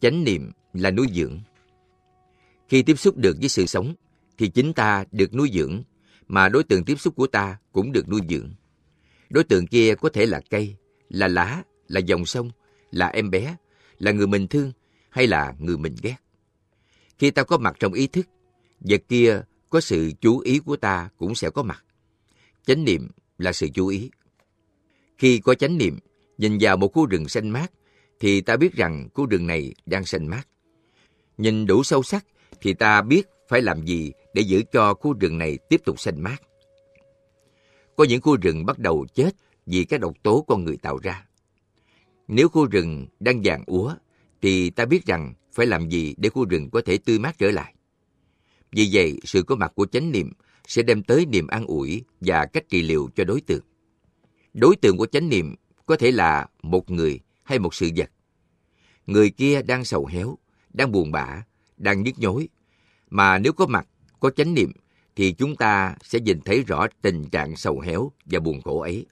chánh niệm là nuôi dưỡng. Khi tiếp xúc được với sự sống, thì chính ta được nuôi dưỡng, mà đối tượng tiếp xúc của ta cũng được nuôi dưỡng. Đối tượng kia có thể là cây, là lá, là dòng sông, là em bé, là người mình thương hay là người mình ghét. Khi ta có mặt trong ý thức, vật kia có sự chú ý của ta cũng sẽ có mặt. Chánh niệm là sự chú ý. Khi có chánh niệm, nhìn vào một khu rừng xanh mát, thì ta biết rằng khu rừng này đang xanh mát. Nhìn đủ sâu sắc, thì ta biết phải làm gì để giữ cho khu rừng này tiếp tục xanh mát. Có những khu rừng bắt đầu chết vì các độc tố con người tạo ra. Nếu khu rừng đang vàng úa, thì ta biết rằng phải làm gì để khu rừng có thể tươi mát trở lại. Vì vậy, sự có mặt của chánh niệm sẽ đem tới niềm an ủi và cách trị liệu cho đối tượng. Đối tượng của chánh niệm có thể là một người hay một sự vật. Người kia đang sầu héo, đang buồn bã, đang nhức nhối. Mà nếu có mặt, có chánh niệm, thì chúng ta sẽ nhìn thấy rõ tình trạng sầu héo và buồn khổ ấy.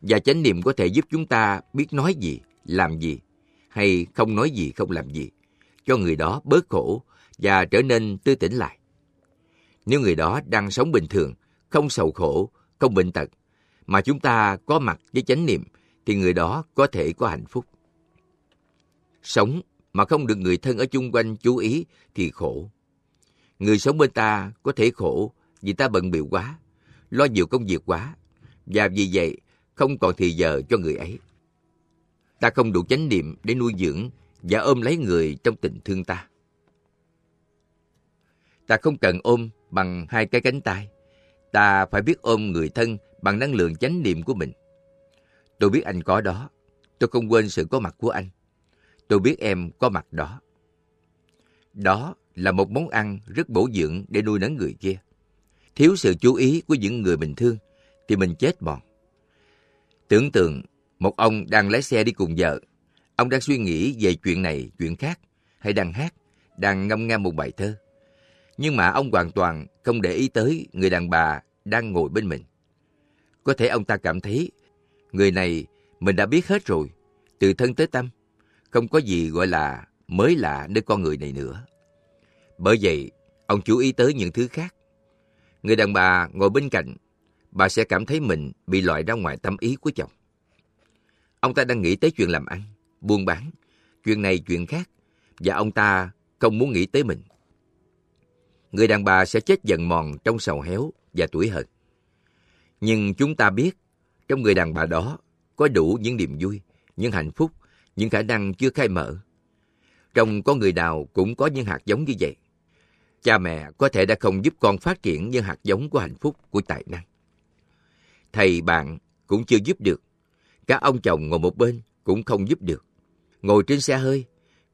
Và chánh niệm có thể giúp chúng ta biết nói gì, làm gì, hay không nói gì, không làm gì, cho người đó bớt khổ và trở nên tươi tỉnh lại. Nếu người đó đang sống bình thường, không sầu khổ, không bệnh tật, mà chúng ta có mặt với chánh niệm, thì người đó có thể có hạnh phúc. Sống mà không được người thân ở chung quanh chú ý thì khổ. Người sống bên ta có thể khổ vì ta bận biểu quá, lo nhiều công việc quá, và vì vậy không còn thì giờ cho người ấy. Ta không đủ chánh niệm để nuôi dưỡng và ôm lấy người trong tình thương ta. Ta không cần ôm bằng hai cái cánh tay. Ta phải biết ôm người thân bằng năng lượng chánh niệm của mình. Tôi biết anh có đó. Tôi không quên sự có mặt của anh. Tôi biết em có mặt đó. Đó là một món ăn rất bổ dưỡng để nuôi nấng người kia. Thiếu sự chú ý của những người mình thương thì mình chết mòn. Tưởng tượng một ông đang lái xe đi cùng vợ. Ông đang suy nghĩ về chuyện này, chuyện khác, hay đang hát, đang ngâm nga một bài thơ. Nhưng mà ông hoàn toàn không để ý tới người đàn bà đang ngồi bên mình. Có thể ông ta cảm thấy người này mình đã biết hết rồi, từ thân tới tâm. Không có gì gọi là mới lạ nơi con người này nữa. Bởi vậy, ông chú ý tới những thứ khác. Người đàn bà ngồi bên cạnh, bà sẽ cảm thấy mình bị loại ra ngoài tâm ý của chồng. Ông ta đang nghĩ tới chuyện làm ăn, buôn bán, chuyện này chuyện khác, và ông ta không muốn nghĩ tới mình. Người đàn bà sẽ chết dần mòn trong sầu héo và tuổi hận. Nhưng chúng ta biết, trong người đàn bà đó có đủ những niềm vui, những hạnh phúc, những khả năng chưa khai mở. Trong con người nào cũng có những hạt giống như vậy. Cha mẹ có thể đã không giúp con phát triển những hạt giống của hạnh phúc, của tài năng. Thầy bạn cũng chưa giúp được. cả ông chồng ngồi một bên cũng không giúp được. Ngồi trên xe hơi,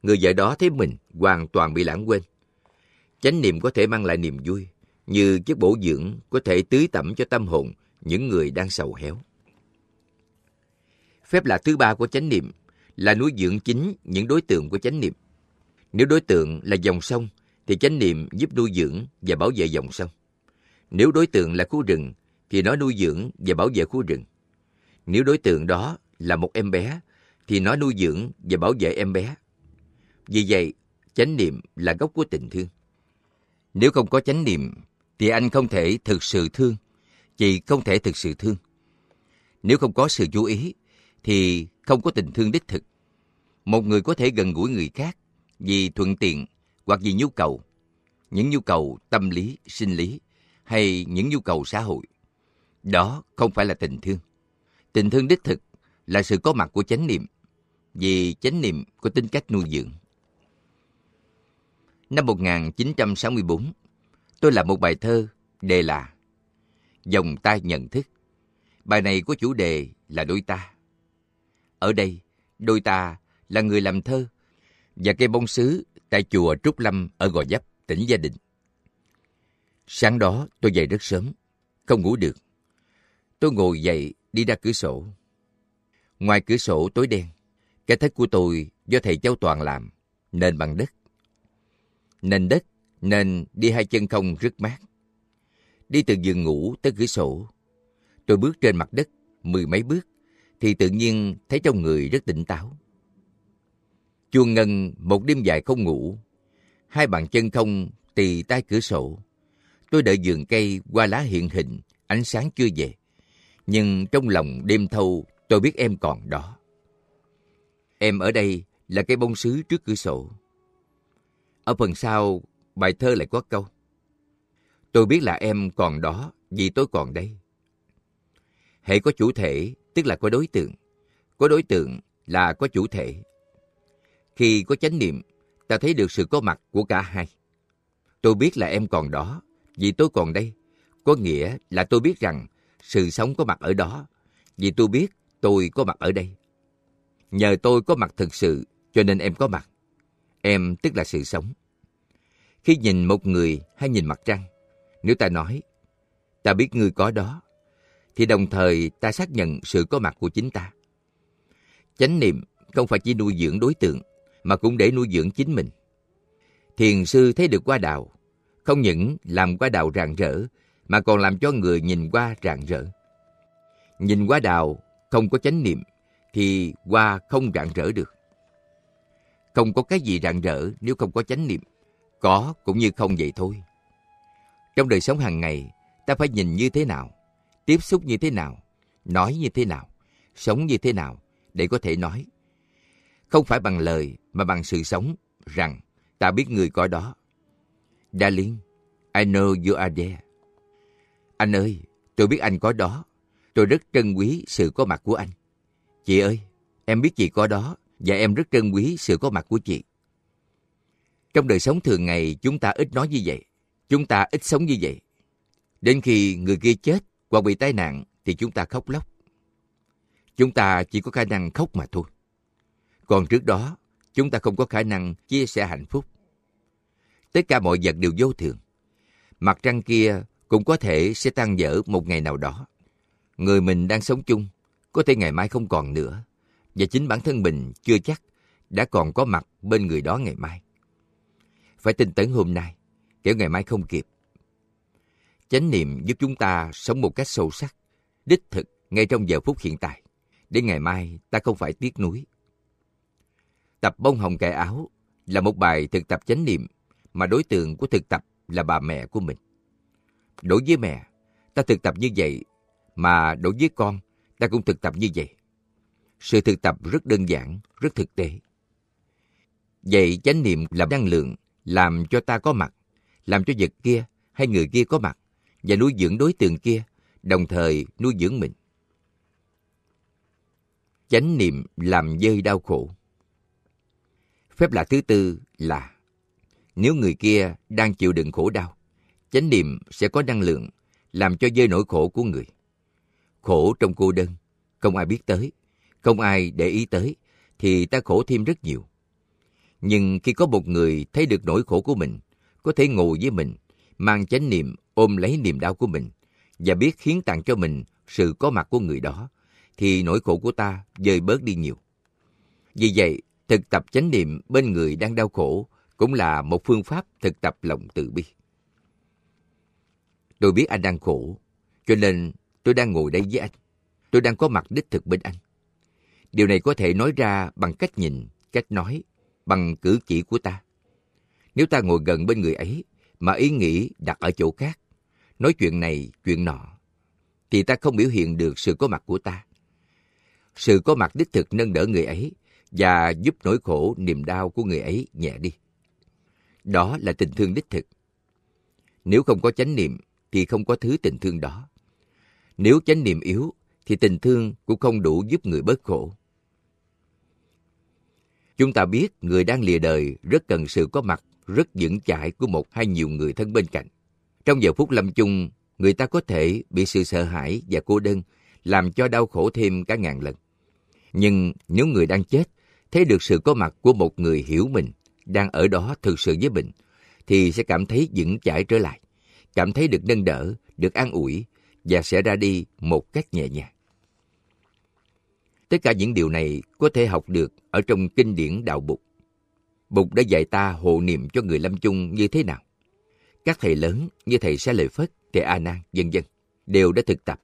người vợ đó thấy mình hoàn toàn bị lãng quên. Chánh niệm có thể mang lại niềm vui, như chất bổ dưỡng có thể tưới tẩm cho tâm hồn những người đang sầu héo. Phép lạ thứ ba của chánh niệm là nuôi dưỡng chính những đối tượng của chánh niệm. Nếu đối tượng là dòng sông, thì chánh niệm giúp nuôi dưỡng và bảo vệ dòng sông. Nếu đối tượng là khu rừng, thì nó nuôi dưỡng và bảo vệ khu rừng. Nếu đối tượng đó là một em bé, thì nó nuôi dưỡng và bảo vệ em bé. Vì vậy, chánh niệm là gốc của tình thương. Nếu không có chánh niệm, thì anh không thể thực sự thương. Chị không thể thực sự thương. Nếu không có sự chú ý, thì không có tình thương đích thực. Một người có thể gần gũi người khác vì thuận tiện hoặc vì nhu cầu, những nhu cầu tâm lý, sinh lý hay những nhu cầu xã hội. Đó không phải là tình thương. Tình thương đích thực là sự có mặt của chánh niệm, vì chánh niệm có tính cách nuôi dưỡng. Năm 1964, tôi làm một bài thơ đề là Dòng tay nhận thức. Bài này có chủ đề là đôi ta. Ở đây, đôi ta là người làm thơ và cây bông sứ tại chùa Trúc Lâm ở Gò Vấp, tỉnh Gia Định. Sáng đó tôi dậy rất sớm, không ngủ được. Tôi ngồi dậy đi ra cửa sổ. Ngoài cửa sổ tối đen, cái thất của tôi do thầy cháu Toàn làm, nền bằng đất. Nền đất nên đi hai chân không rất mát. Đi từ giường ngủ tới cửa sổ, tôi bước trên mặt đất mười mấy bước thì tự nhiên thấy trong người rất tỉnh táo. Chuông ngân một đêm dài không ngủ. Hai bàn chân không tì tay cửa sổ. Tôi đợi giường cây qua lá hiện hình, ánh sáng chưa về. Nhưng trong lòng đêm thâu tôi biết em còn đó. Em ở đây là cây bông sứ trước cửa sổ. Ở phần sau, bài thơ lại có câu. Tôi biết là em còn đó vì tôi còn đây. Hãy có chủ thể, tức là có đối tượng. Có đối tượng là có chủ thể. Khi có chánh niệm, ta thấy được sự có mặt của cả hai. Tôi biết là em còn đó, vì tôi còn đây. Có nghĩa là tôi biết rằng sự sống có mặt ở đó, vì tôi biết tôi có mặt ở đây. Nhờ tôi có mặt thực sự, cho nên em có mặt. Em tức là sự sống. Khi nhìn một người hay nhìn mặt trăng, nếu ta nói, ta biết ngươi có đó, thì đồng thời ta xác nhận sự có mặt của chính ta. Chánh niệm không phải chỉ nuôi dưỡng đối tượng, mà cũng để nuôi dưỡng chính mình. Thiền sư thấy được qua đạo, không những làm qua đạo rạng rỡ, mà còn làm cho người nhìn qua rạng rỡ. Nhìn qua đạo không có chánh niệm, thì qua không rạng rỡ được. Không có cái gì rạng rỡ nếu không có chánh niệm. Có cũng như không vậy thôi. Trong đời sống hàng ngày, ta phải nhìn như thế nào, tiếp xúc như thế nào, nói như thế nào, sống như thế nào để có thể nói. Không phải bằng lời mà bằng sự sống rằng ta biết người có đó. Darling, I know you are there. Anh ơi, tôi biết anh có đó. Tôi rất trân quý sự có mặt của anh. Chị ơi, em biết chị có đó và em rất trân quý sự có mặt của chị. Trong đời sống thường ngày chúng ta ít nói như vậy. Chúng ta ít sống như vậy. Đến khi người kia chết hoặc bị tai nạn thì chúng ta khóc lóc. Chúng ta chỉ có khả năng khóc mà thôi. Còn trước đó, chúng ta không có khả năng chia sẻ hạnh phúc. Tất cả mọi vật đều vô thường. Mặt trăng kia cũng có thể sẽ tan dở một ngày nào đó. Người mình đang sống chung, có thể ngày mai không còn nữa. Và chính bản thân mình chưa chắc đã còn có mặt bên người đó ngày mai. Phải tinh tấn hôm nay, kẻo ngày mai không kịp. Chánh niệm giúp chúng ta sống một cách sâu sắc, đích thực ngay trong giờ phút hiện tại, để ngày mai ta không phải tiếc nuối. Tập bông hồng cài áo là một bài thực tập chánh niệm mà đối tượng của thực tập là bà mẹ của mình. Đối với mẹ, ta thực tập như vậy, mà đối với con, ta cũng thực tập như vậy. Sự thực tập rất đơn giản, rất thực tế. Vậy chánh niệm là năng lượng làm cho ta có mặt, làm cho vật kia hay người kia có mặt và nuôi dưỡng đối tượng kia, đồng thời nuôi dưỡng mình. Chánh niệm làm dơi đau khổ. Phép lạ thứ tư là nếu người kia đang chịu đựng khổ đau, chánh niệm sẽ có năng lượng làm cho dơi nỗi khổ của người. Khổ trong cô đơn, không ai biết tới, không ai để ý tới, thì ta khổ thêm rất nhiều. Nhưng khi có một người thấy được nỗi khổ của mình, có thể ngồi với mình, mang chánh niệm ôm lấy niềm đau của mình và biết khiến tặng cho mình sự có mặt của người đó, thì nỗi khổ của ta dời bớt đi nhiều. Vì vậy, thực tập chánh niệm bên người đang đau khổ cũng là một phương pháp thực tập lòng từ bi. Tôi biết anh đang khổ, cho nên tôi đang ngồi đây với anh. Tôi đang có mặt đích thực bên anh. Điều này có thể nói ra bằng cách nhìn, cách nói, bằng cử chỉ của ta. Nếu ta ngồi gần bên người ấy, mà ý nghĩ đặt ở chỗ khác, nói chuyện này, chuyện nọ, thì ta không biểu hiện được sự có mặt của ta. Sự có mặt đích thực nâng đỡ người ấy và giúp nỗi khổ, niềm đau của người ấy nhẹ đi. Đó là tình thương đích thực. Nếu không có chánh niệm, thì không có thứ tình thương đó. Nếu chánh niệm yếu, thì tình thương cũng không đủ giúp người bớt khổ. Chúng ta biết người đang lìa đời rất cần sự có mặt rất vững chãi của một hay nhiều người thân bên cạnh. Trong giờ phút lâm chung, người ta có thể bị sự sợ hãi và cô đơn làm cho đau khổ thêm cả ngàn lần. Nhưng nếu người đang chết thấy được sự có mặt của một người hiểu mình, đang ở đó thực sự với mình, thì sẽ cảm thấy vững chãi trở lại, cảm thấy được nâng đỡ, được an ủi và sẽ ra đi một cách nhẹ nhàng. Tất cả những điều này có thể học được ở trong kinh điển Đạo Bụt. Bụt đã dạy ta hộ niệm cho người lâm chung như thế nào. Các thầy lớn như thầy Sa Lợi Phất, thầy A Nan, vân vân đều đã thực tập.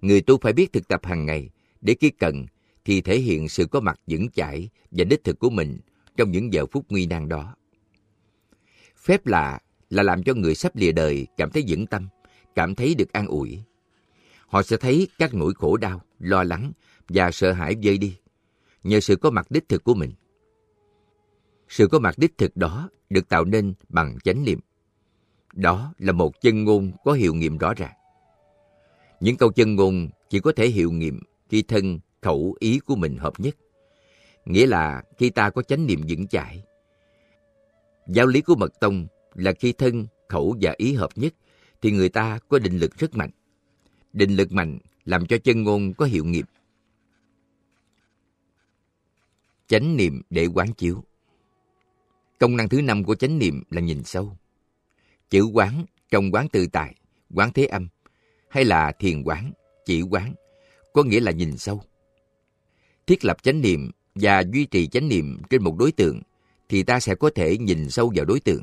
Người tu phải biết thực tập hàng ngày để khi cần thì thể hiện sự có mặt vững chãi và đích thực của mình trong những giờ phút nguy nan đó. Phép lạ là làm cho người sắp lìa đời cảm thấy vững tâm, cảm thấy được an ủi. Họ sẽ thấy các nỗi khổ đau, lo lắng và sợ hãi vơi đi, nhờ sự có mặt đích thực của mình. Sự có mặt đích thực đó được tạo nên bằng chánh niệm. Đó là một chân ngôn có hiệu nghiệm rõ ràng. Những câu chân ngôn chỉ có thể hiệu nghiệm khi thân, khẩu, ý của mình hợp nhất. Nghĩa là khi ta có chánh niệm vững chãi. Giáo lý của Mật Tông là khi thân, khẩu và ý hợp nhất thì người ta có định lực rất mạnh. Định lực mạnh làm cho chân ngôn có hiệu nghiệm. Chánh niệm để quán chiếu. Công năng thứ năm của chánh niệm là nhìn sâu. Chữ quán trong quán tự tại, quán thế âm, hay là thiền quán, chỉ quán, có nghĩa là nhìn sâu. Thiết lập chánh niệm và duy trì chánh niệm trên một đối tượng thì ta sẽ có thể nhìn sâu vào đối tượng,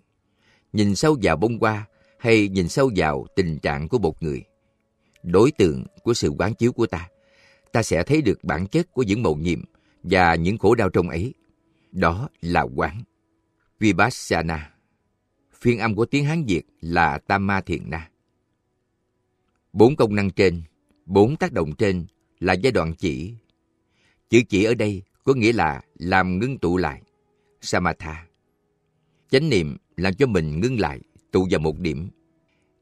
nhìn sâu vào bông hoa hay nhìn sâu vào tình trạng của một người. Đối tượng của sự quán chiếu của ta, ta sẽ thấy được bản chất của những mầu nhiệm và những khổ đau trong ấy. Đó là quán. Vipassana. Phiên âm của tiếng Hán Việt là Tamma Thiền Na. Bốn công năng trên, bốn tác động trên là giai đoạn chỉ. Chữ chỉ ở đây có nghĩa là làm ngưng tụ lại. Samatha. Chánh niệm làm cho mình ngưng lại, tụ vào một điểm.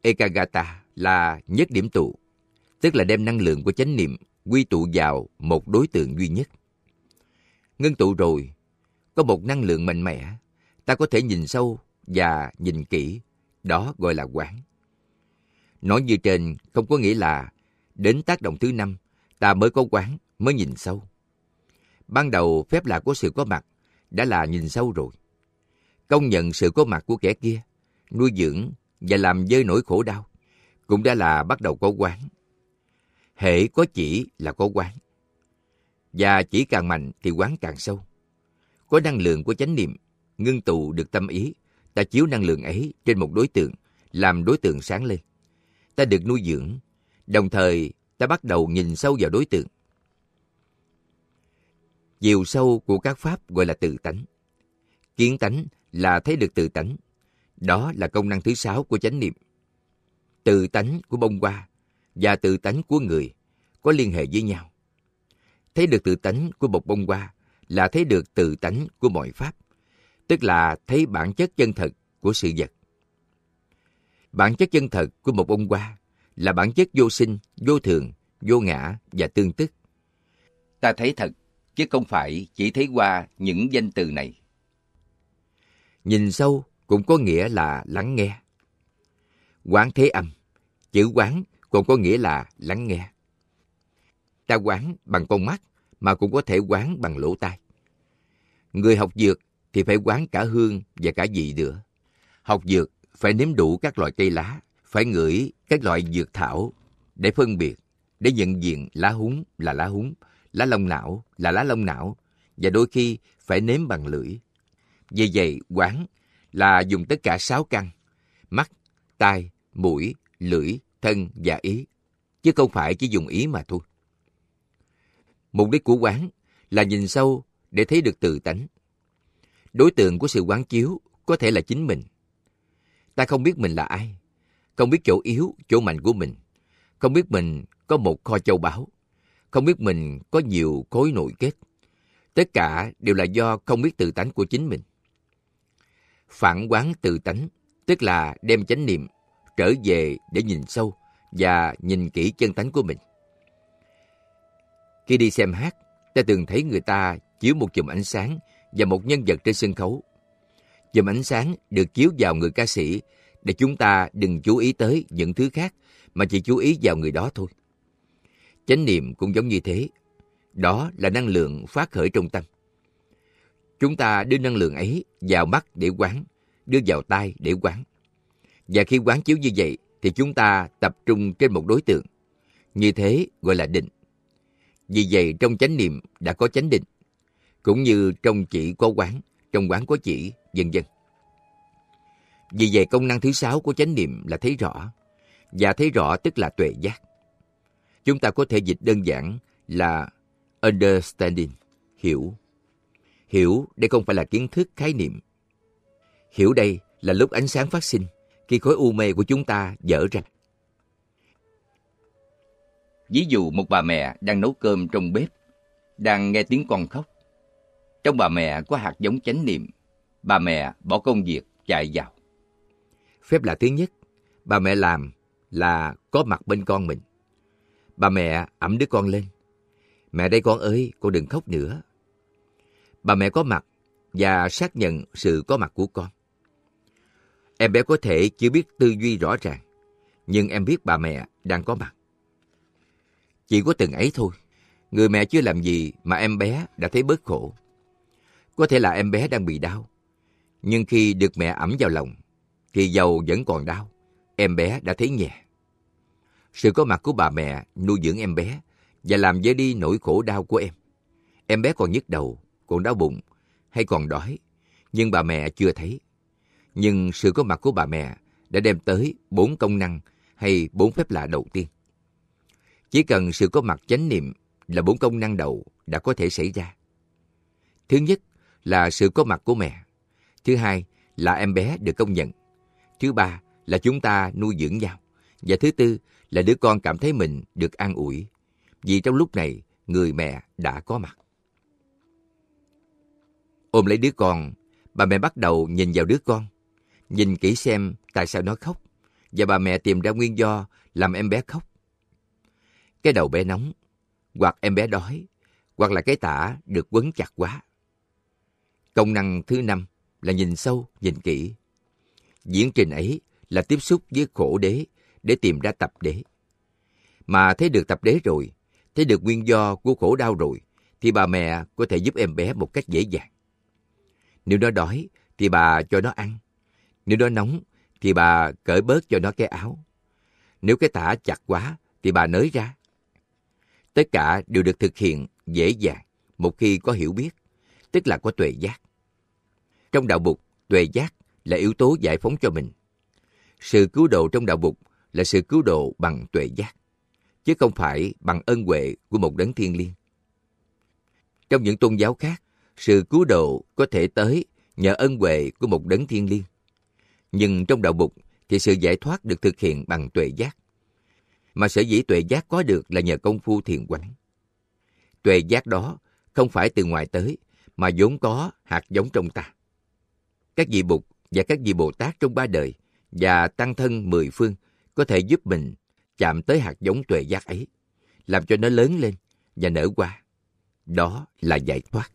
Ekagata là nhất điểm tụ, tức là đem năng lượng của chánh niệm quy tụ vào một đối tượng duy nhất. Ngưng tụ rồi, có một năng lượng mạnh mẽ, ta có thể nhìn sâu và nhìn kỹ, đó gọi là quán. Nói như trên không có nghĩa là đến tác động thứ năm, ta mới có quán, mới nhìn sâu. Ban đầu phép lạ của sự có mặt đã là nhìn sâu rồi. Công nhận sự có mặt của kẻ kia, nuôi dưỡng và làm dơi nỗi khổ đau, cũng đã là bắt đầu có quán. Hệ có chỉ là có quán. Và chỉ càng mạnh thì quán càng sâu. Có năng lượng của chánh niệm, ngưng tụ được tâm ý, ta chiếu năng lượng ấy trên một đối tượng, làm đối tượng sáng lên. Ta được nuôi dưỡng, đồng thời ta bắt đầu nhìn sâu vào đối tượng. Chiều sâu của các pháp gọi là tự tánh. Kiến tánh là thấy được tự tánh. Đó là công năng thứ sáu của chánh niệm. Tự tánh của bông hoa và tự tánh của người có liên hệ với nhau. Thấy được tự tánh của một bông hoa là thấy được tự tánh của mọi pháp, tức là thấy bản chất chân thật của sự vật. Bản chất chân thật của một bông hoa là bản chất vô sinh, vô thường, vô ngã và tương tức. Ta thấy thật, chứ không phải chỉ thấy qua những danh từ này. Nhìn sâu cũng có nghĩa là lắng nghe. Quán thế âm, chữ quán còn có nghĩa là lắng nghe. Ta quán bằng con mắt mà cũng có thể quán bằng lỗ tai. Người học dược thì phải quán cả hương và cả vị nữa. Học dược phải nếm đủ các loại cây lá, phải ngửi các loại dược thảo để phân biệt, để nhận diện lá húng là lá húng, lá lông não là lá lông não và đôi khi phải nếm bằng lưỡi. Vì vậy, quán là dùng tất cả sáu căn, mắt, tai, mũi, lưỡi, thân và ý, chứ không phải chỉ dùng ý mà thôi. Mục đích của quán là nhìn sâu để thấy được tự tánh. Đối tượng của sự quán chiếu có thể là chính mình. Ta không biết mình là ai, không biết chỗ yếu, chỗ mạnh của mình, không biết mình có một kho châu báu, không biết mình có nhiều khối nội kết. Tất cả đều là do không biết tự tánh của chính mình. Phản quán tự tánh, tức là đem chánh niệm trở về để nhìn sâu và nhìn kỹ chân tánh của mình. Khi đi xem hát, ta từng thấy người ta chiếu một chùm ánh sáng và một nhân vật trên sân khấu. Dùm ánh sáng được chiếu vào người ca sĩ để chúng ta đừng chú ý tới những thứ khác mà chỉ chú ý vào người đó thôi. Chánh niệm cũng giống như thế. Đó là năng lượng phát khởi trong tâm. Chúng ta đưa năng lượng ấy vào mắt để quán, đưa vào tai để quán. Và khi quán chiếu như vậy, thì chúng ta tập trung trên một đối tượng. Như thế gọi là định. Vì vậy trong chánh niệm đã có chánh định, cũng như trong chỉ có quán, trong quán có chỉ, vân vân. Vì vậy công năng thứ sáu của chánh niệm là thấy rõ, và thấy rõ tức là tuệ giác. Chúng ta có thể dịch đơn giản là understanding, hiểu. Hiểu đây không phải là kiến thức khái niệm. Hiểu đây là lúc ánh sáng phát sinh, khi khối u mê của chúng ta dở ra. Ví dụ một bà mẹ đang nấu cơm trong bếp, đang nghe tiếng con khóc. Trong bà mẹ có hạt giống chánh niệm, bà mẹ bỏ công việc chạy vào. Phép lạ thứ nhất, bà mẹ làm là có mặt bên con mình. Bà mẹ ẩm đứa con lên. Mẹ đây con ơi, con đừng khóc nữa. Bà mẹ có mặt và xác nhận sự có mặt của con. Em bé có thể chưa biết tư duy rõ ràng, nhưng em biết bà mẹ đang có mặt. Chỉ có từng ấy thôi, người mẹ chưa làm gì mà em bé đã thấy bớt khổ. Có thể là em bé đang bị đau, nhưng khi được mẹ ẩm vào lòng, thì dầu vẫn còn đau, em bé đã thấy nhẹ. Sự có mặt của bà mẹ nuôi dưỡng em bé và làm dễ đi nỗi khổ đau của em. Em bé còn nhức đầu, còn đau bụng hay còn đói, nhưng bà mẹ chưa thấy. Nhưng sự có mặt của bà mẹ đã đem tới bốn công năng hay bốn phép lạ đầu tiên. Chỉ cần sự có mặt chánh niệm là bốn công năng đầu đã có thể xảy ra. Thứ nhất là sự có mặt của mẹ. Thứ hai là em bé được công nhận. Thứ ba là chúng ta nuôi dưỡng nhau. Và thứ tư là đứa con cảm thấy mình được an ủi. Vì trong lúc này, người mẹ đã có mặt. Ôm lấy đứa con, bà mẹ bắt đầu nhìn vào đứa con. Nhìn kỹ xem tại sao nó khóc. Và bà mẹ tìm ra nguyên do làm em bé khóc. Cái đầu bé nóng, hoặc em bé đói, hoặc là cái tả được quấn chặt quá. Công năng thứ năm là nhìn sâu, nhìn kỹ. Diễn trình ấy là tiếp xúc với khổ đế để tìm ra tập đế. Mà thấy được tập đế rồi, thấy được nguyên do của khổ đau rồi, thì bà mẹ có thể giúp em bé một cách dễ dàng. Nếu nó đói, thì bà cho nó ăn. Nếu nó nóng, thì bà cởi bớt cho nó cái áo. Nếu cái tả chặt quá, thì bà nới ra. Tất cả đều được thực hiện dễ dàng một khi có hiểu biết, tức là có tuệ giác. Trong đạo Bụt, tuệ giác là yếu tố giải phóng cho mình. Sự cứu độ trong đạo Bụt là sự cứu độ bằng tuệ giác, chứ không phải bằng ân huệ của một đấng thiên liêng. Trong những tôn giáo khác, sự cứu độ có thể tới nhờ ân huệ của một đấng thiên liêng. Nhưng trong đạo Bụt thì sự giải thoát được thực hiện bằng tuệ giác. Mà sở dĩ tuệ giác có được là nhờ công phu thiền quán. Tuệ giác đó không phải từ ngoài tới, mà vốn có hạt giống trong ta. Các vị Bụt và các vị Bồ Tát trong ba đời và tăng thân mười phương có thể giúp mình chạm tới hạt giống tuệ giác ấy, làm cho nó lớn lên và nở qua. Đó là giải thoát.